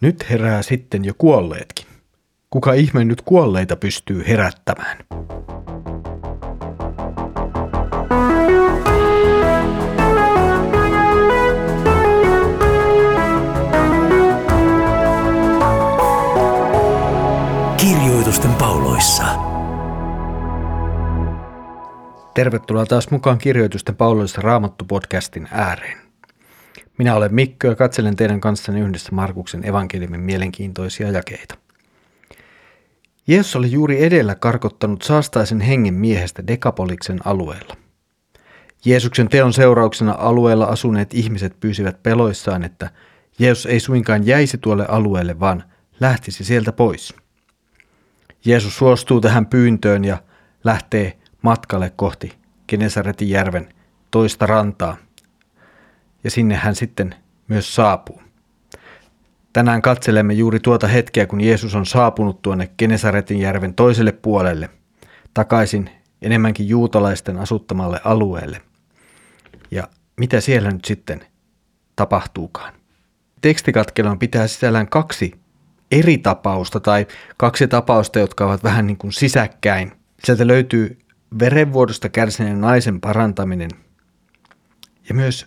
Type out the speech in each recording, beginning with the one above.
Nyt herää sitten jo kuolleetkin. Kuka ihme nyt kuolleita pystyy herättämään? Kirjoitusten pauloissa. Tervetuloa taas mukaan Kirjoitusten pauloissa Raamattu-podcastin ääreen. Minä olen Mikko ja katselen teidän kanssanne yhdessä Markuksen evankeliumin mielenkiintoisia jakeita. Jeesus oli juuri edellä karkottanut saastaisen hengen miehestä Dekapoliksen alueella. Jeesuksen teon seurauksena alueella asuneet ihmiset pyysivät peloissaan, että Jeesus ei suinkaan jäisi tuolle alueelle, vaan lähtisi sieltä pois. Jeesus suostuu tähän pyyntöön ja lähtee matkalle kohti Genesaretin järven toista rantaa, ja sinne hän sitten myös saapuu. Tänään katselemme juuri tuota hetkeä, kun Jeesus on saapunut tuonne Genesaretin järven toiselle puolelle, takaisin enemmänkin juutalaisten asuttamalle alueelle. Ja mitä siellä nyt sitten tapahtuukaan? Tekstikatkelon pitää sisällään kaksi eri tapausta tai kaksi tapausta, jotka ovat vähän niin kuin sisäkkäin. Sieltä löytyy verenvuodosta kärsineen naisen parantaminen ja myös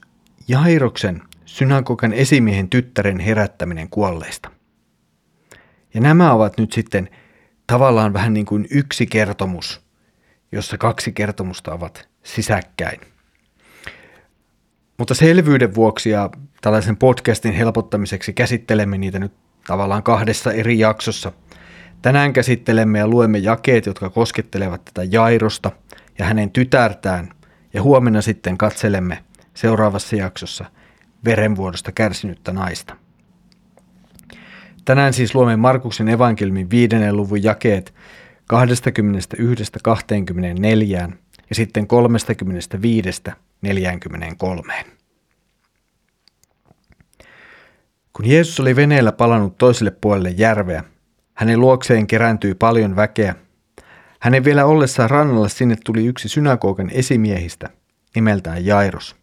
Jairoksen synagogan esimiehen tyttären herättäminen kuolleista. Ja nämä ovat nyt sitten tavallaan vähän niin kuin yksi kertomus, jossa kaksi kertomusta ovat sisäkkäin. Mutta selvyyden vuoksi ja tällaisen podcastin helpottamiseksi käsittelemme niitä nyt tavallaan kahdessa eri jaksossa. Tänään käsittelemme ja luemme jakeet, jotka koskettelevat tätä Jairosta ja hänen tytärtään, ja huomenna sitten katselemme seuraavassa jaksossa verenvuodosta kärsinyttä naista. Tänään siis luomme Markuksen evankelmin viidennen luvun jakeet 21-24 ja sitten 35-43. Kun Jeesus oli veneellä palannut toiselle puolelle järveä, hänen luokseen kerääntyi paljon väkeä. Hänen vielä ollessaan rannalla sinne tuli yksi synagogan esimiehistä, nimeltään Jairos.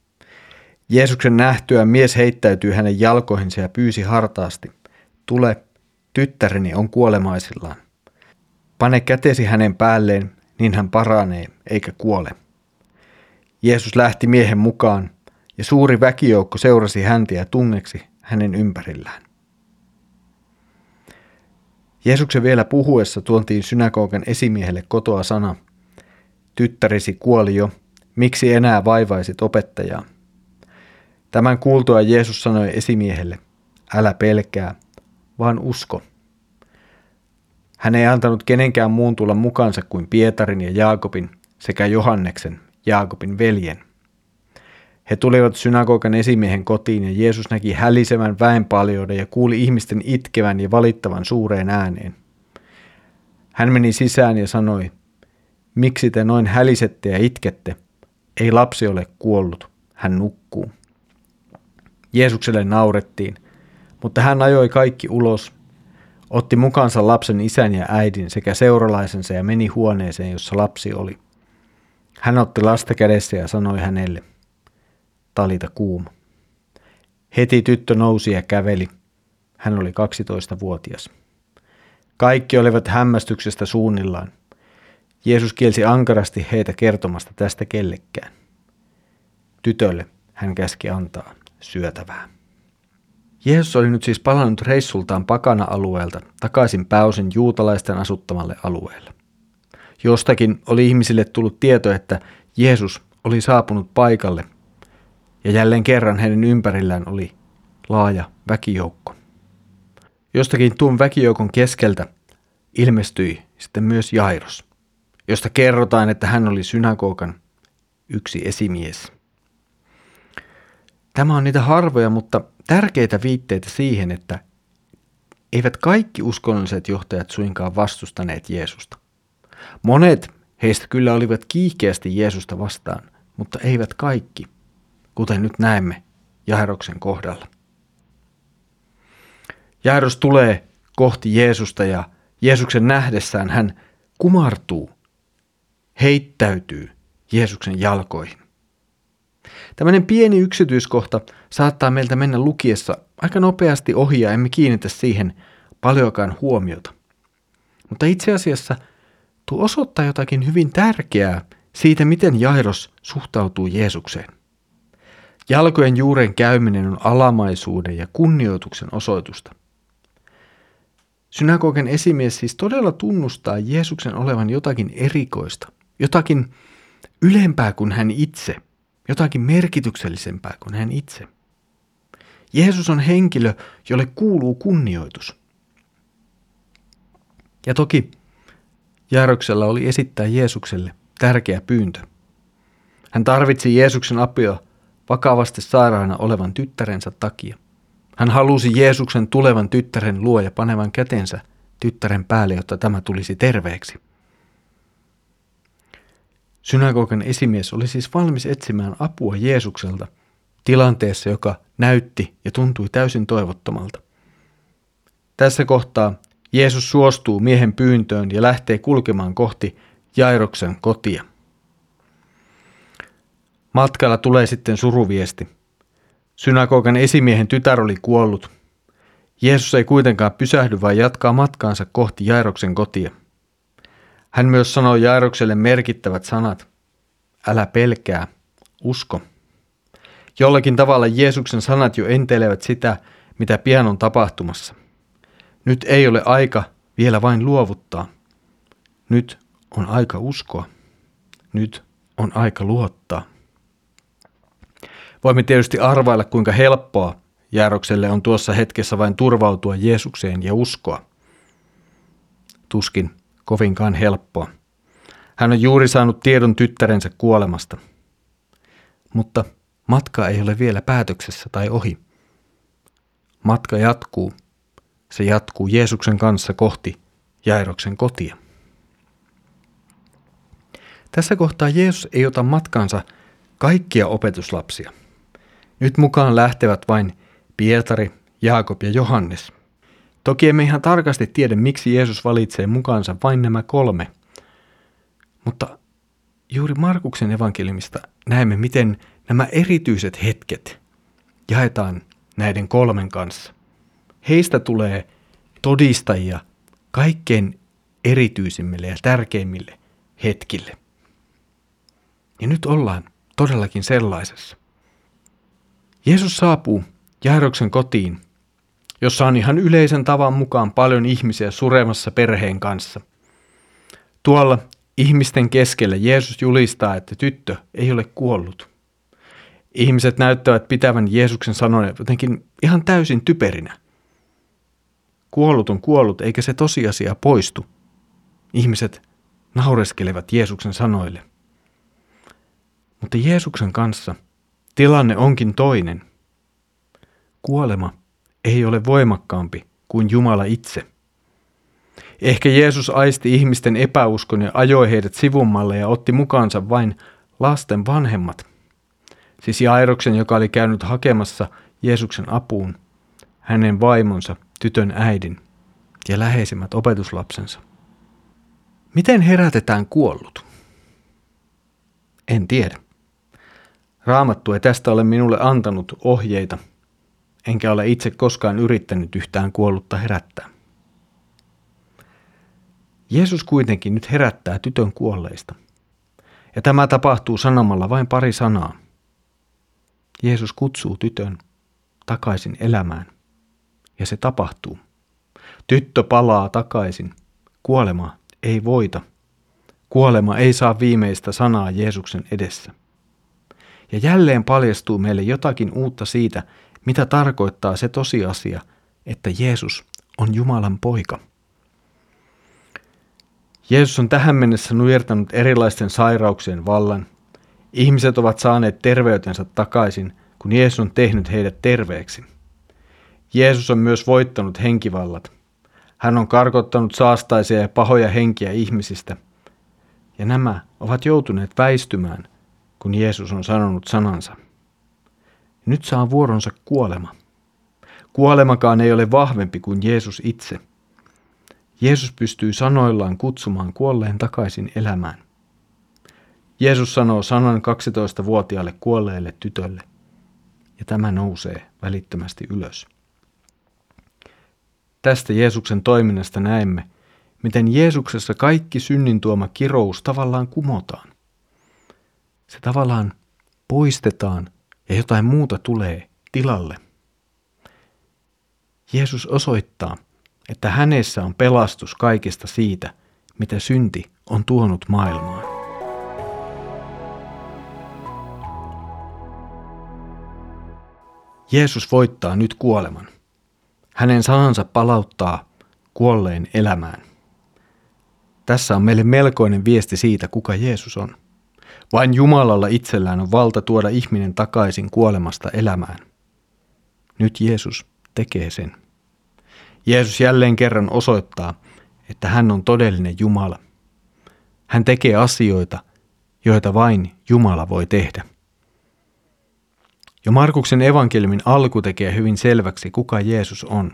Jeesuksen nähtyä mies heittäytyi hänen jalkoihinsa ja pyysi hartaasti, tule, tyttäreni on kuolemaisillaan. Pane kätesi hänen päälleen, niin hän paranee eikä kuole. Jeesus lähti miehen mukaan, ja suuri väkijoukko seurasi häntä ja tungeksi hänen ympärillään. Jeesuksen vielä puhuessa tuontiin synagogan esimiehelle kotoa sana, tyttärisi kuoli jo, miksi enää vaivaisit opettajaa? Tämän kuultua Jeesus sanoi esimiehelle, älä pelkää, vaan usko. Hän ei antanut kenenkään muun tulla mukansa kuin Pietarin ja Jaakobin sekä Johanneksen, Jaakobin veljen. He tulivat synagogan esimiehen kotiin ja Jeesus näki hälisevän väenpaljouden ja kuuli ihmisten itkevän ja valittavan suureen ääneen. Hän meni sisään ja sanoi, miksi te noin hälisette ja itkette? Ei lapsi ole kuollut, hän nukkuu. Jeesukselle naurettiin, mutta hän ajoi kaikki ulos, otti mukaansa lapsen isän ja äidin sekä seuralaisensa ja meni huoneeseen, jossa lapsi oli. Hän otti lasta kädessä ja sanoi hänelle, talita kuuma. Heti tyttö nousi ja käveli. Hän oli 12-vuotias. Kaikki olivat hämmästyksestä suunnillaan. Jeesus kielsi ankarasti heitä kertomasta tästä kellekään. Tytölle hän käski antaa syötävää. Jeesus oli nyt siis palannut reissultaan pakana-alueelta takaisin pääosin juutalaisten asuttamalle alueelle. Jostakin oli ihmisille tullut tieto, että Jeesus oli saapunut paikalle ja jälleen kerran hänen ympärillään oli laaja väkijoukko. Jostakin tuon väkijoukon keskeltä ilmestyi sitten myös Jairos, josta kerrotaan, että hän oli synagogan yksi esimies – Tämä on niitä harvoja, mutta tärkeitä viitteitä siihen, että eivät kaikki uskonnolliset johtajat suinkaan vastustaneet Jeesusta. Monet heistä kyllä olivat kiihkeästi Jeesusta vastaan, mutta eivät kaikki, kuten nyt näemme Jairoksen kohdalla. Jairos tulee kohti Jeesusta ja Jeesuksen nähdessään hän kumartuu, heittäytyy Jeesuksen jalkoihin. Tämmöinen pieni yksityiskohta saattaa meiltä mennä lukiessa aika nopeasti ohi ja emme kiinnitä siihen paljonkaan huomiota. Mutta itse asiassa tuo osoittaa jotakin hyvin tärkeää siitä, miten Jairos suhtautuu Jeesukseen. Jalkojen juuren käyminen on alamaisuuden ja kunnioituksen osoitusta. Synagogen esimies siis todella tunnustaa Jeesuksen olevan jotakin erikoista, jotakin ylempää kuin hän itse, jotakin merkityksellisempää kuin hän itse. Jeesus on henkilö, jolle kuuluu kunnioitus. Ja toki Jaaroksella oli esittää Jeesukselle tärkeä pyyntö. Hän tarvitsi Jeesuksen apua vakavasti sairaana olevan tyttärensä takia. Hän halusi Jeesuksen tulevan tyttären luo ja panevan kätensä tyttären päälle, jotta tämä tulisi terveeksi. Synagogan esimies oli siis valmis etsimään apua Jeesukselta tilanteessa, joka näytti ja tuntui täysin toivottomalta. Tässä kohtaa Jeesus suostuu miehen pyyntöön ja lähtee kulkemaan kohti Jairoksen kotia. Matkalla tulee sitten suruviesti. Synagogan esimiehen tytär oli kuollut. Jeesus ei kuitenkaan pysähdy, vaan jatkaa matkaansa kohti Jairoksen kotia. Hän myös sanoi Jairokselle merkittävät sanat. Älä pelkää, usko. Jollakin tavalla Jeesuksen sanat jo entelevät sitä, mitä pian on tapahtumassa. Nyt ei ole aika vielä vain luovuttaa. Nyt on aika uskoa. Nyt on aika luottaa. Voimme tietysti arvailla, kuinka helppoa Jäärokselle on tuossa hetkessä vain turvautua Jeesukseen ja uskoa. Tuskin kovinkaan helppoa. Hän on juuri saanut tiedon tyttärensä kuolemasta. Mutta matka ei ole vielä päätöksessä tai ohi. Matka jatkuu. Se jatkuu Jeesuksen kanssa kohti Jairoksen kotia. Tässä kohtaa Jeesus ei ota matkansa kaikkia opetuslapsia. Nyt mukaan lähtevät vain Pietari, Jaakob ja Johannes. Toki emme ihan tarkasti tiedä, miksi Jeesus valitsee mukaansa vain nämä kolme. Mutta juuri Markuksen evankeliumista näemme, miten nämä erityiset hetket jaetaan näiden kolmen kanssa. Heistä tulee todistajia kaikkein erityisimmille ja tärkeimmille hetkille. Ja nyt ollaan todellakin sellaisessa. Jeesus saapuu Jairoksen kotiin, jossa on ihan yleisen tavan mukaan paljon ihmisiä suremassa perheen kanssa. Tuolla ihmisten keskellä Jeesus julistaa, että tyttö ei ole kuollut. Ihmiset näyttävät pitävän Jeesuksen sanoja jotenkin ihan täysin typerinä. Kuollut on kuollut, eikä se tosiasia poistu. Ihmiset naureskelevat Jeesuksen sanoille. Mutta Jeesuksen kanssa tilanne onkin toinen. Kuolema ei ole voimakkaampi kuin Jumala itse. Ehkä Jeesus aisti ihmisten epäuskon ja ajoi heidät sivummalle ja otti mukaansa vain lasten vanhemmat. Siis Jairoksen, joka oli käynyt hakemassa Jeesuksen apuun, hänen vaimonsa, tytön äidin ja läheisimmät opetuslapsensa. Miten herätetään kuollut? En tiedä. Raamattu ei tästä ole minulle antanut ohjeita, enkä ole itse koskaan yrittänyt yhtään kuollutta herättää. Jeesus kuitenkin nyt herättää tytön kuolleista. Ja tämä tapahtuu sanomalla vain pari sanaa. Jeesus kutsuu tytön takaisin elämään. Ja se tapahtuu. Tyttö palaa takaisin. Kuolema ei voita. Kuolema ei saa viimeistä sanaa Jeesuksen edessä. Ja jälleen paljastuu meille jotakin uutta siitä, mitä tarkoittaa se tosiasia, että Jeesus on Jumalan poika. Jeesus on tähän mennessä nujertanut erilaisten sairauksien vallan. Ihmiset ovat saaneet terveytensä takaisin, kun Jeesus on tehnyt heidät terveeksi. Jeesus on myös voittanut henkivallat. Hän on karkottanut saastaisia ja pahoja henkiä ihmisistä. Ja nämä ovat joutuneet väistymään – kun Jeesus on sanonut sanansa. Nyt saa vuoronsa kuolema. Kuolemakaan ei ole vahvempi kuin Jeesus itse. Jeesus pystyy sanoillaan kutsumaan kuolleen takaisin elämään. Jeesus sanoo sanan 12-vuotiaalle kuolleelle tytölle, ja tämä nousee välittömästi ylös. Tästä Jeesuksen toiminnasta näemme, miten Jeesuksessa kaikki synnin tuoma kirous tavallaan kumotaan. Se tavallaan poistetaan ja jotain muuta tulee tilalle. Jeesus osoittaa, että hänessä on pelastus kaikista siitä, mitä synti on tuonut maailmaan. Jeesus voittaa nyt kuoleman. Hänen sanansa palauttaa kuolleen elämään. Tässä on meille melkoinen viesti siitä, kuka Jeesus on. Vain Jumalalla itsellään on valta tuoda ihminen takaisin kuolemasta elämään. Nyt Jeesus tekee sen. Jeesus jälleen kerran osoittaa, että hän on todellinen Jumala. Hän tekee asioita, joita vain Jumala voi tehdä. Jo Markuksen evankeliumin alku tekee hyvin selväksi, kuka Jeesus on.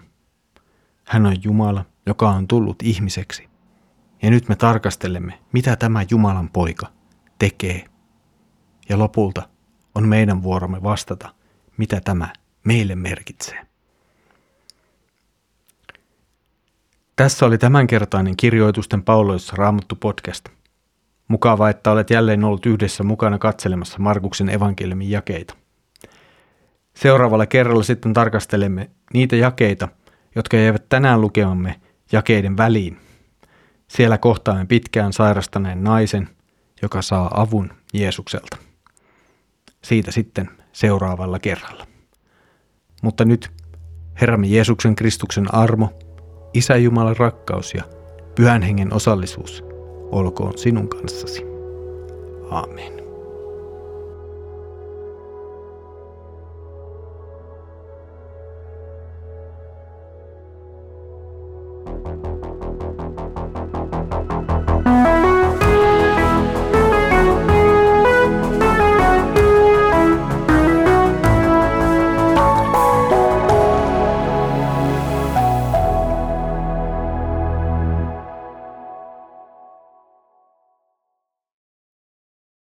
Hän on Jumala, joka on tullut ihmiseksi. Ja nyt me tarkastelemme, mitä tämä Jumalan poika tekee. Ja lopulta on meidän vuoromme vastata, mitä tämä meille merkitsee. Tässä oli tämänkertainen kirjoitusten pauloissa raamattu podcast. Mukava, että olet jälleen ollut yhdessä mukana katselemassa Markuksen evankeliumin jakeita. Seuraavalla kerralla sitten tarkastelemme niitä jakeita, jotka jäivät tänään lukemamme jakeiden väliin. Siellä kohtaamme pitkään sairastaneen naisen, joka saa avun Jeesukselta. Siitä sitten seuraavalla kerralla. Mutta nyt Herramme Jeesuksen Kristuksen armo, Isä Jumalan rakkaus ja Pyhän Hengen osallisuus olkoon sinun kanssasi. Aamen.